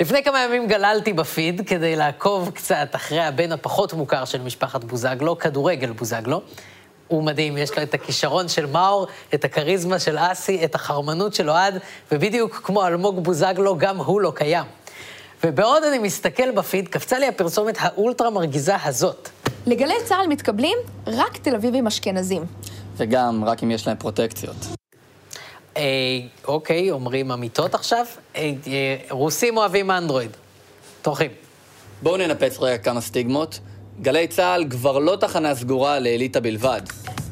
לפני כמה ימים גללתי בפיד כדי לעקוב קצת אחרי הבן הפחות מוכר של משפחת בוזגלו, כדורגל בוזגלו. הוא מדהים, יש לו את הכישרון של מאור, את הכריזמה של אסי, את החרמנות של אוהד, ובדיוק כמו אלמוג בוזגלו, גם הוא לא קיים. ובעוד אני מסתכל בפיד, קפצה לי הפרסומת האולטרה מרגיזה הזאת. לגלי צה"ל מתקבלים רק תל אביבים אשכנזים. וגם רק אם יש להם פרוטקציות. אה, אוקיי, אומרים אמיתות עכשיו? אה, אה, רוסים אוהבים אנדרואיד. טורחים. בואו ננפץ רגע כמה סטיגמות. גלי צה"ל כבר לא תחנה סגורה לאליטה בלבד.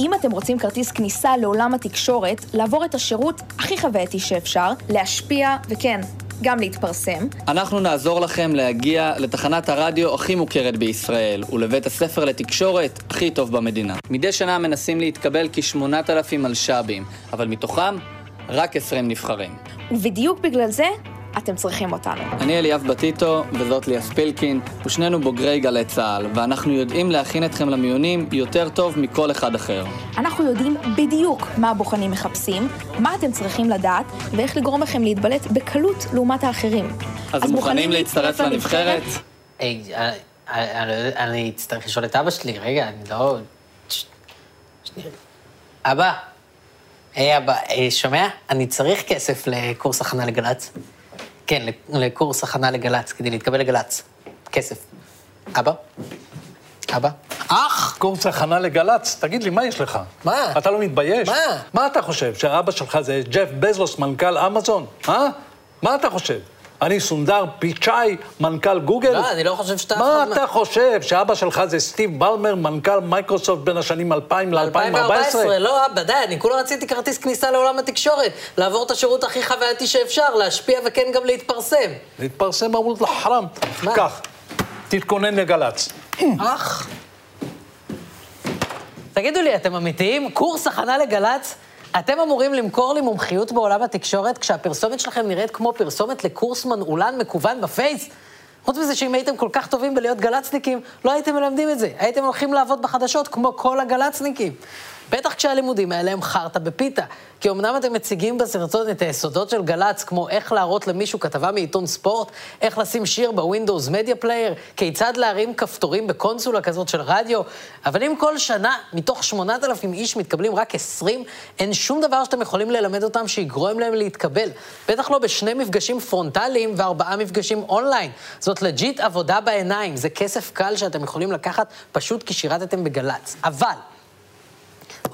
אם אתם רוצים כרטיס כניסה לעולם התקשורת, לעבור את השירות הכי חווייתי שאפשר, להשפיע, וכן, גם להתפרסם. אנחנו נעזור לכם להגיע לתחנת הרדיו הכי מוכרת בישראל, ולבית הספר לתקשורת הכי טוב במדינה. מדי שנה מנסים להתקבל כ-8,000 מלש"בים, אבל מתוכם רק 20 נבחרים. ובדיוק בגלל זה, אתם צריכים אותנו. אני אליאב בטיטו, וזאת ליה ספילקין, ושנינו בוגרי גלי צה"ל, ואנחנו יודעים להכין אתכם למיונים יותר טוב מכל אחד אחר. אנחנו יודעים בדיוק מה הבוחנים מחפשים, מה אתם צריכים לדעת, ואיך לגרום לכם להתבלט בקלות לעומת האחרים. אז, אז מוכנים להצטרף לנבחרת? היי, אני אצטרך לשאול את אבא שלי, רגע, אני לא... אבא, היי אבא, שומע? אני צריך כסף לקורס הכנה לגל"צ. כן, לקורס הכנה לגל"צ, כדי להתקבל לגל"צ. כסף. אבא? אבא? אח! קורס הכנה לגל"צ, תגיד לי, מה יש לך? מה? אתה לא מתבייש? מה? מה אתה חושב, שאבא שלך זה ג'ף בזוס, מנכ"ל אמזון? אה? מה אתה חושב? אני סונדר פיצ'אי, מנכ"ל גוגל? לא, אני לא חושב שאתה... מה אתה חושב, שאבא שלך זה סטיב בלמר, מנכ"ל מייקרוסופט בין השנים 2000 ל-2014? 2014, לא, אבא, די, אני כולה רציתי כרטיס כניסה לעולם התקשורת, לעבור את השירות הכי חווייתי שאפשר, להשפיע וכן גם להתפרסם. להתפרסם אמרו לך חרם. קח, תתכונן לגל"צ. אח. תגידו לי, אתם אמיתיים? קורס הכנה לגל"צ? אתם אמורים למכור לי מומחיות בעולם התקשורת כשהפרסומת שלכם נראית כמו פרסומת לקורס מנעולן מקוון בפייס? חוץ מזה שאם הייתם כל כך טובים בלהיות גל"צניקים, לא הייתם מלמדים את זה. הייתם הולכים לעבוד בחדשות כמו כל הגל"צניקים. בטח כשהלימודים האלה הם חרטא בפיתה. כי אמנם אתם מציגים בסרטון את היסודות של גל"צ, כמו איך להראות למישהו כתבה מעיתון ספורט, איך לשים שיר ב Windows Media Player, כיצד להרים כפתורים בקונסולה כזאת של רדיו, אבל אם כל שנה מתוך 8,000 איש מתקבלים רק 20, אין שום דבר שאתם יכולים ללמד אותם שיגרום להם להתקבל. בטח לא בשני מפגשים פרונטליים וארבעה מפגשים אונליין. זאת legit עבודה בעיניים, זה כסף קל שאתם יכולים לקחת פשוט כי שירתתם בגל"צ. אבל...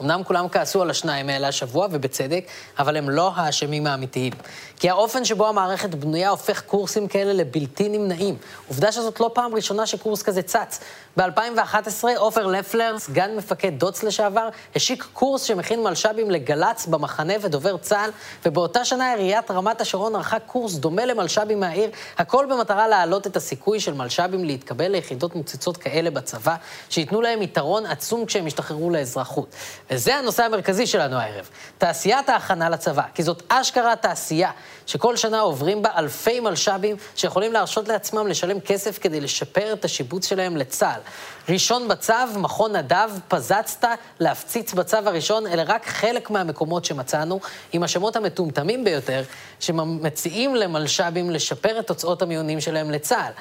אמנם כולם כעסו על השניים האלה השבוע, ובצדק, אבל הם לא האשמים האמיתיים. כי האופן שבו המערכת בנויה הופך קורסים כאלה לבלתי נמנעים. עובדה שזאת לא פעם ראשונה שקורס כזה צץ. ב-2011 עופר לפלר, סגן מפקד דוץ לשעבר, השיק קורס שמכין מלש"בים לגל"צ במחנה ודובר צה"ל, ובאותה שנה עיריית רמת השרון ערכה קורס דומה למלש"בים מהעיר, הכל במטרה להעלות את הסיכוי של מלש"בים להתקבל ליחידות מוצצות כאלה בצבא, שייתנו להם יתרון עצום כשהם ישתחררו לאזרחות. וזה הנושא המרכזי שלנו הערב, תעשיית ההכנה לצבא, כי זאת אשכרה תעשייה שכל שנה עוברים בה אלפי מלש"בים שיכולים להרשות לעצמם לשלם כסף כדי לשפר את השיבוץ שלהם לצה"ל. ראשון בצו, מכון נדב, פזצת, להפציץ בצו הראשון, אלה רק חלק מהמקומות שמצאנו, עם השמות המטומטמים ביותר, שמציעים למלש"בים לשפר את תוצאות המיונים שלהם לצה"ל.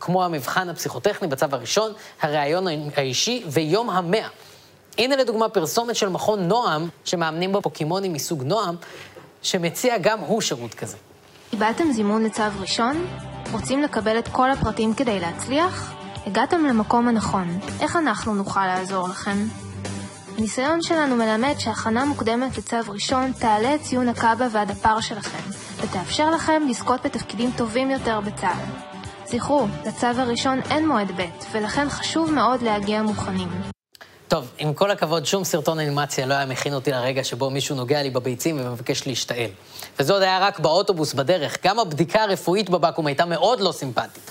כמו המבחן הפסיכוטכני בצו הראשון, הראיון האישי ויום המאה. הנה לדוגמה פרסומת של מכון נועם, שמאמנים בו פוקימונים מסוג נועם, שמציע גם הוא שירות כזה. קיבלתם זימון לצו ראשון? רוצים לקבל את כל הפרטים כדי להצליח? הגעתם למקום הנכון. איך אנחנו נוכל לעזור לכם? הניסיון שלנו מלמד שהכנה מוקדמת לצו ראשון תעלה את ציון הקאבה והדפ"ר שלכם, ותאפשר לכם לזכות בתפקידים טובים יותר בצה"ל. זכרו, לצו הראשון אין מועד ב', ולכן חשוב מאוד להגיע מוכנים. טוב, עם כל הכבוד, שום סרטון אנימציה לא היה מכין אותי לרגע שבו מישהו נוגע לי בביצים ומבקש להשתעל. וזה עוד היה רק באוטובוס בדרך. גם הבדיקה הרפואית בבקו"ם הייתה מאוד לא סימפטית.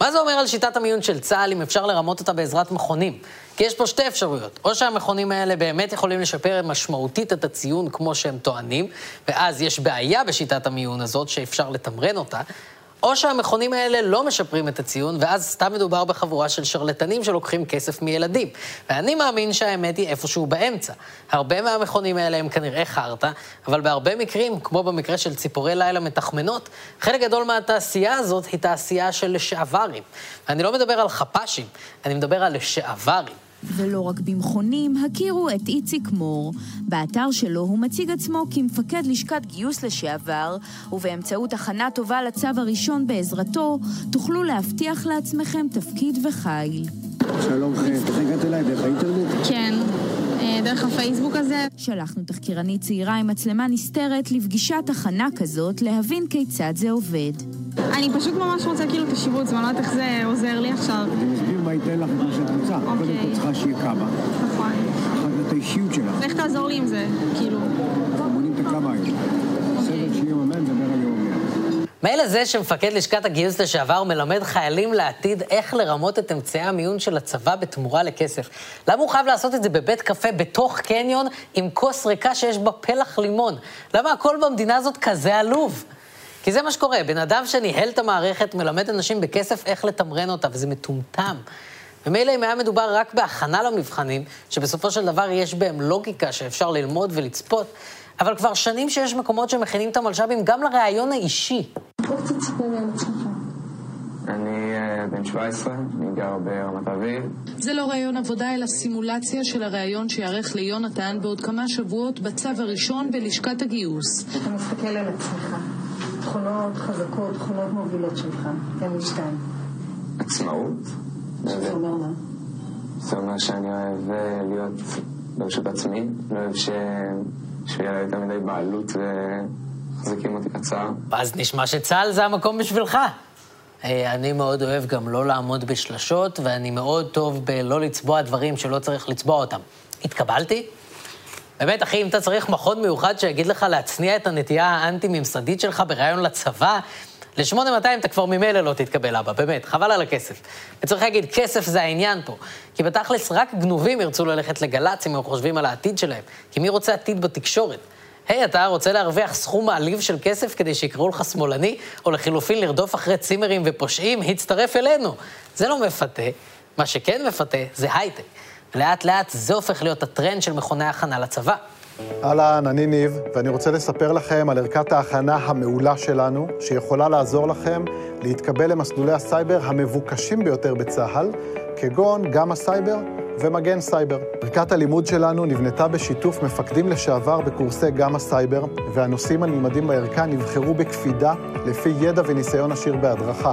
מה זה אומר על שיטת המיון של צה"ל אם אפשר לרמות אותה בעזרת מכונים? כי יש פה שתי אפשרויות. או שהמכונים האלה באמת יכולים לשפר משמעותית את הציון כמו שהם טוענים, ואז יש בעיה בשיטת המיון הזאת שאפשר לתמרן אותה, או שהמכונים האלה לא משפרים את הציון, ואז סתם מדובר בחבורה של שרלטנים שלוקחים כסף מילדים. ואני מאמין שהאמת היא איפשהו באמצע. הרבה מהמכונים האלה הם כנראה חרטא, אבל בהרבה מקרים, כמו במקרה של ציפורי לילה מתחמנות, חלק גדול מהתעשייה הזאת היא תעשייה של לשעברים. ואני לא מדבר על חפ"שים, אני מדבר על לשעברים. ולא רק במכונים, הכירו את איציק מור. באתר שלו הוא מציג עצמו כמפקד לשכת גיוס לשעבר, ובאמצעות הכנה טובה לצו הראשון בעזרתו, תוכלו להבטיח לעצמכם תפקיד וחיל. שלום חן, איך הגעת אליי? דרך האינטרנט? כן, אה, דרך הפייסבוק הזה. שלחנו תחקירנית צעירה עם מצלמה נסתרת לפגישת הכנה כזאת, להבין כיצד זה עובד. אני פשוט ממש רוצה כאילו את השיבוץ, ואני לא יודעת איך זה עוזר לי עכשיו. אני מסביר מה ייתן לך את מה שאת רוצה. קודם אוקיי. כל צריכה שיהיה כמה, נכון. את האישיות שלך. איך תעזור לי עם זה, כאילו? אנחנו בונים את הכמה היום. בסדר, שיהיה מאמן, נדבר על יום מילא זה שמפקד לשכת הגיוס לשעבר מלמד חיילים לעתיד איך לרמות את אמצעי המיון של הצבא בתמורה לכסף. למה הוא חייב לעשות את זה בבית קפה בתוך קניון עם כוס ריקה שיש בה פלח לימון? למה הכל במדינה הזאת כזה עלוב? כי זה מה שקורה, בן אדם שניהל את המערכת מלמד אנשים בכסף איך לתמרן אותה, וזה מטומטם. ומילא אם היה מדובר רק בהכנה למבחנים, שבסופו של דבר יש בהם לוגיקה שאפשר ללמוד ולצפות, אבל כבר שנים שיש מקומות שמכינים את המלש"בים גם לראיון האישי. אני אה, בן 17, אני גר ברמת אביב. זה לא ראיון עבודה, אלא סימולציה של הראיון שייערך ליונתן בעוד כמה שבועות בצו הראשון בלשכת הגיוס. אתה מסתכל על עצמך, תכונות חזקות, תכונות מובילות שלך, תן לי שתיים. עצמאות. שזה אומר מה? זה אומר שאני אוהב אה, להיות ברשות עצמי, לא אוהב ש... שיהיה לה יותר מדי בעלות ומחזיקים אותי קצר. אז נשמע שצה"ל זה המקום בשבילך. אה, אני מאוד אוהב גם לא לעמוד בשלשות, ואני מאוד טוב בלא לצבוע דברים שלא צריך לצבוע אותם. התקבלתי? באמת, אחי, אם אתה צריך מכון מיוחד שיגיד לך להצניע את הנטייה האנטי-ממסדית שלך בריאיון לצבא, ל-8200 אתה כבר ממילא לא תתקבל, אבא, באמת, חבל על הכסף. וצריך להגיד, כסף זה העניין פה. כי בתכלס רק גנובים ירצו ללכת לגל"צ אם הם חושבים על העתיד שלהם. כי מי רוצה עתיד בתקשורת? היי, אתה רוצה להרוויח סכום מעליב של כסף כדי שיקראו לך שמאלני, או לחילופין לרדוף אחרי צימרים ופושעים? הצטרף אלינו. זה לא מפתה. מה שכן מפתה זה הייטק. ולאט לאט זה הופך להיות הטרנד של מכוני הכנה לצבא. אהלן, אני ניב, ואני רוצה לספר לכם על ערכת ההכנה המעולה שלנו, שיכולה לעזור לכם להתקבל למסלולי הסייבר המבוקשים ביותר בצה"ל, כגון גאמא סייבר ומגן סייבר. ערכת הלימוד שלנו נבנתה בשיתוף מפקדים לשעבר בקורסי גאמא סייבר, והנושאים הנלמדים בערכה נבחרו בקפידה לפי ידע וניסיון עשיר בהדרכה.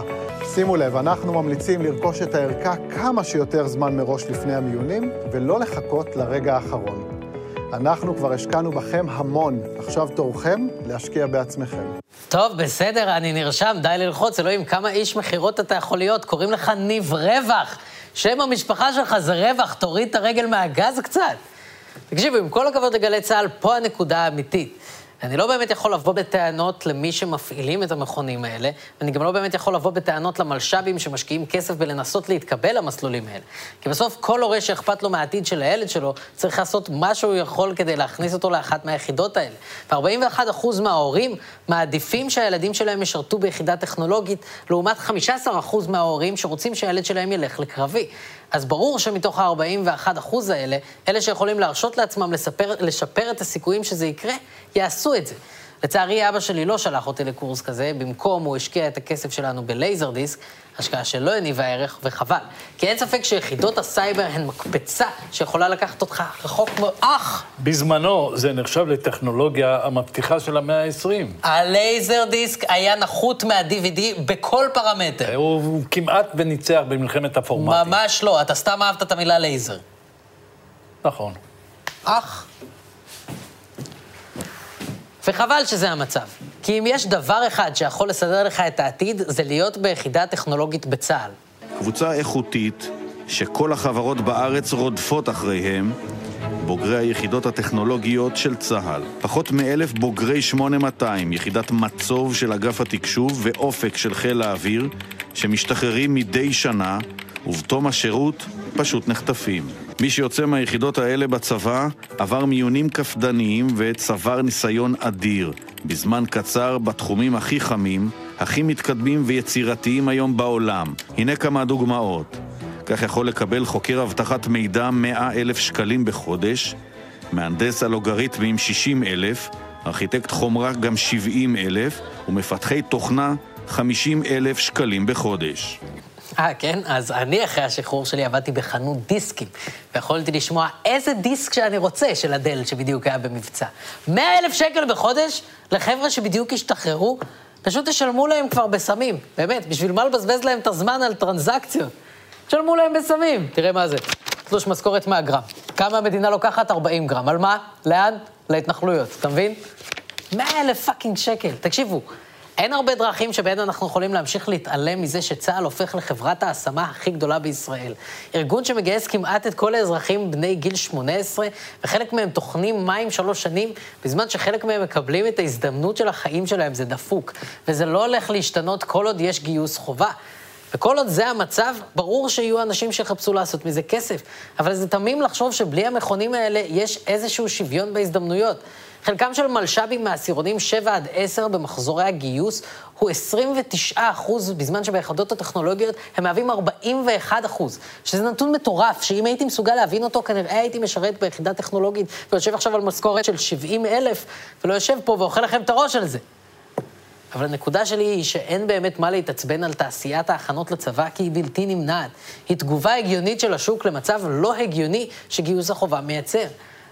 שימו לב, אנחנו ממליצים לרכוש את הערכה כמה שיותר זמן מראש לפני המיונים, ולא לחכות לרגע האחרון. אנחנו כבר השקענו בכם המון, עכשיו תורכם להשקיע בעצמכם. טוב, בסדר, אני נרשם, די ללחוץ, אלוהים, כמה איש מכירות אתה יכול להיות? קוראים לך ניב רווח. שם המשפחה שלך זה רווח, תוריד את הרגל מהגז קצת. תקשיבו, עם כל הכבוד לגלי צה"ל, פה הנקודה האמיתית. אני לא באמת יכול לבוא בטענות למי שמפעילים את המכונים האלה, ואני גם לא באמת יכול לבוא בטענות למלש"בים שמשקיעים כסף בלנסות להתקבל למסלולים האלה. כי בסוף כל הורה שאכפת לו מהעתיד של הילד שלו, צריך לעשות מה שהוא יכול כדי להכניס אותו לאחת מהיחידות האלה. ו-41% מההורים מעדיפים שהילדים שלהם ישרתו ביחידה טכנולוגית, לעומת 15% מההורים שרוצים שהילד שלהם ילך לקרבי. אז ברור שמתוך ה-41% האלה, אלה שיכולים להרשות לעצמם לספר, לשפר את הסיכויים שזה יקרה, יעשו את זה. לצערי, אבא שלי לא שלח אותי לקורס כזה, במקום הוא השקיע את הכסף שלנו ב LaserDisc, השקעה שלא הניבה ערך, וחבל. כי אין ספק שיחידות הסייבר הן מקפצה שיכולה לקחת אותך רחוק מאוד. אח! בזמנו זה נחשב לטכנולוגיה המבטיחה של המאה ה-20. הלייזר דיסק היה נחות מה-DVD בכל פרמטר. הוא, הוא כמעט וניצח במלחמת הפורמטים. ממש לא, אתה סתם אהבת את המילה לייזר. נכון. אח. וחבל שזה המצב. כי אם יש דבר אחד שיכול לסדר לך את העתיד, זה להיות ביחידה טכנולוגית בצה"ל. קבוצה איכותית שכל החברות בארץ רודפות אחריהם, בוגרי היחידות הטכנולוגיות של צה"ל. פחות מאלף בוגרי 8200, יחידת מצוב של אגף התקשוב ואופק של חיל האוויר, שמשתחררים מדי שנה, ובתום השירות פשוט נחטפים. מי שיוצא מהיחידות האלה בצבא עבר מיונים קפדניים וצבר ניסיון אדיר, בזמן קצר בתחומים הכי חמים, הכי מתקדמים ויצירתיים היום בעולם. הנה כמה דוגמאות. כך יכול לקבל חוקר אבטחת מידע 100 אלף שקלים בחודש, מהנדס אלוגריתמים 60 אלף, ארכיטקט חומרה גם 70 אלף, ומפתחי תוכנה 50 אלף שקלים בחודש. אה, כן? אז אני אחרי השחרור שלי עבדתי בחנות דיסקים, ויכולתי לשמוע איזה דיסק שאני רוצה של אדל שבדיוק היה במבצע. 100 אלף שקל בחודש לחבר'ה שבדיוק השתחררו, פשוט תשלמו להם כבר בסמים. באמת, בשביל מה לבזבז להם את הזמן על טרנזקציות? תשלמו להם בסמים. תראה מה זה, תלוש משכורת 100 גרם. כמה המדינה לוקחת? 40 גרם. על מה? לאן? להתנחלויות, אתה מבין? 100 אלף fucking שקל. תקשיבו, אין הרבה דרכים שבהן אנחנו יכולים להמשיך להתעלם מזה שצה"ל הופך לחברת ההשמה הכי גדולה בישראל. ארגון שמגייס כמעט את כל האזרחים בני גיל 18, וחלק מהם טוחנים מים שלוש שנים, בזמן שחלק מהם מקבלים את ההזדמנות של החיים שלהם, זה דפוק. וזה לא הולך להשתנות כל עוד יש גיוס חובה. וכל עוד זה המצב, ברור שיהיו אנשים שיחפשו לעשות מזה כסף. אבל זה תמים לחשוב שבלי המכונים האלה יש איזשהו שוויון בהזדמנויות. חלקם של מלש"בים מעשירונים 7 עד 10 במחזורי הגיוס הוא 29 אחוז, בזמן שביחידות הטכנולוגיות הם מהווים 41 אחוז, שזה נתון מטורף, שאם הייתי מסוגל להבין אותו, כנראה הייתי משרת ביחידה טכנולוגית ויושב עכשיו על משכורת של 70 אלף, ולא יושב פה ואוכל לכם את הראש על זה. אבל הנקודה שלי היא שאין באמת מה להתעצבן על תעשיית ההכנות לצבא, כי היא בלתי נמנעת. היא תגובה הגיונית של השוק למצב לא הגיוני שגיוס החובה מייצר.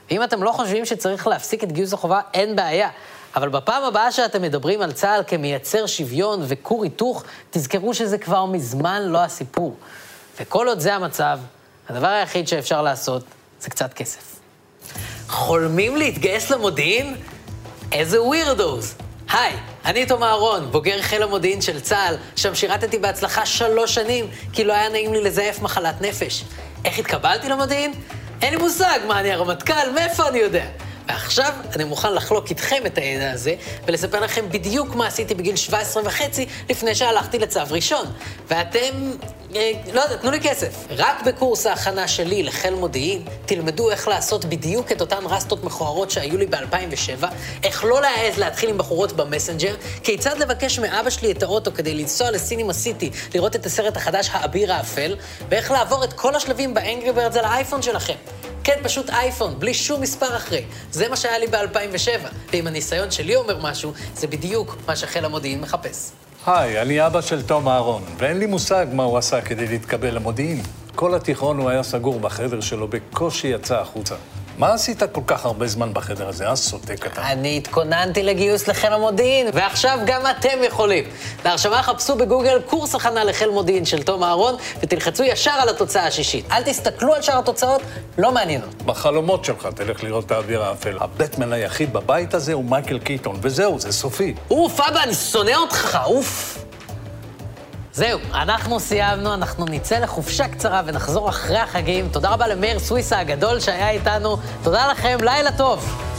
ואם אתם לא חושבים שצריך להפסיק את גיוס החובה, אין בעיה. אבל בפעם הבאה שאתם מדברים על צה"ל כמייצר שוויון וכור היתוך, תזכרו שזה כבר מזמן לא הסיפור. וכל עוד זה המצב, הדבר היחיד שאפשר לעשות זה קצת כסף. חולמים להתגייס למודיעין? איזה ווירדוז. היי, אני תום אהרון, בוגר חיל המודיעין של צה"ל, שם שירתתי בהצלחה שלוש שנים, כי לא היה נעים לי לזייף מחלת נפש. איך התקבלתי למודיעין? אין לי מושג מה אני הרמטכ"ל, מאיפה אני יודע? ועכשיו אני מוכן לחלוק איתכם את הידע הזה, ולספר לכם בדיוק מה עשיתי בגיל 17 וחצי לפני שהלכתי לצו ראשון. ואתם, לא יודע, תנו לי כסף. רק בקורס ההכנה שלי לחיל מודיעין, תלמדו איך לעשות בדיוק את אותן רסטות מכוערות שהיו לי ב-2007, איך לא להעז להתחיל עם בחורות במסנג'ר, כיצד לבקש מאבא שלי את האוטו כדי לנסוע לסינימה סיטי, לראות את הסרט החדש האביר האפל, ואיך לעבור את כל השלבים ב Angry Birds על האייפון שלכם. כן, פשוט אייפון, בלי שום מספר אחרי. זה מה שהיה לי ב-2007, ואם הניסיון שלי אומר משהו, זה בדיוק מה שחיל המודיעין מחפש. היי, אני אבא של תום אהרון, ואין לי מושג מה הוא עשה כדי להתקבל למודיעין. כל התיכון הוא היה סגור בחדר שלו, בקושי יצא החוצה. מה עשית כל כך הרבה זמן בחדר הזה, אה, סוטה קטן? אני התכוננתי לגיוס לחיל המודיעין, ועכשיו גם אתם יכולים. להרשמה חפשו בגוגל קורס הכנה לחיל מודיעין של תום אהרון, ותלחצו ישר על התוצאה השישית. אל תסתכלו על שאר התוצאות, לא מעניין אותי. בחלומות שלך תלך לראות את האביר האפל. הבטמן היחיד בבית הזה הוא מייקל קיטון, וזהו, זה סופי. אוף, אבא, אני שונא אותך, אוף. זהו, אנחנו סיימנו, אנחנו נצא לחופשה קצרה ונחזור אחרי החגים. תודה רבה למאיר סוויסה הגדול שהיה איתנו. תודה לכם, לילה טוב.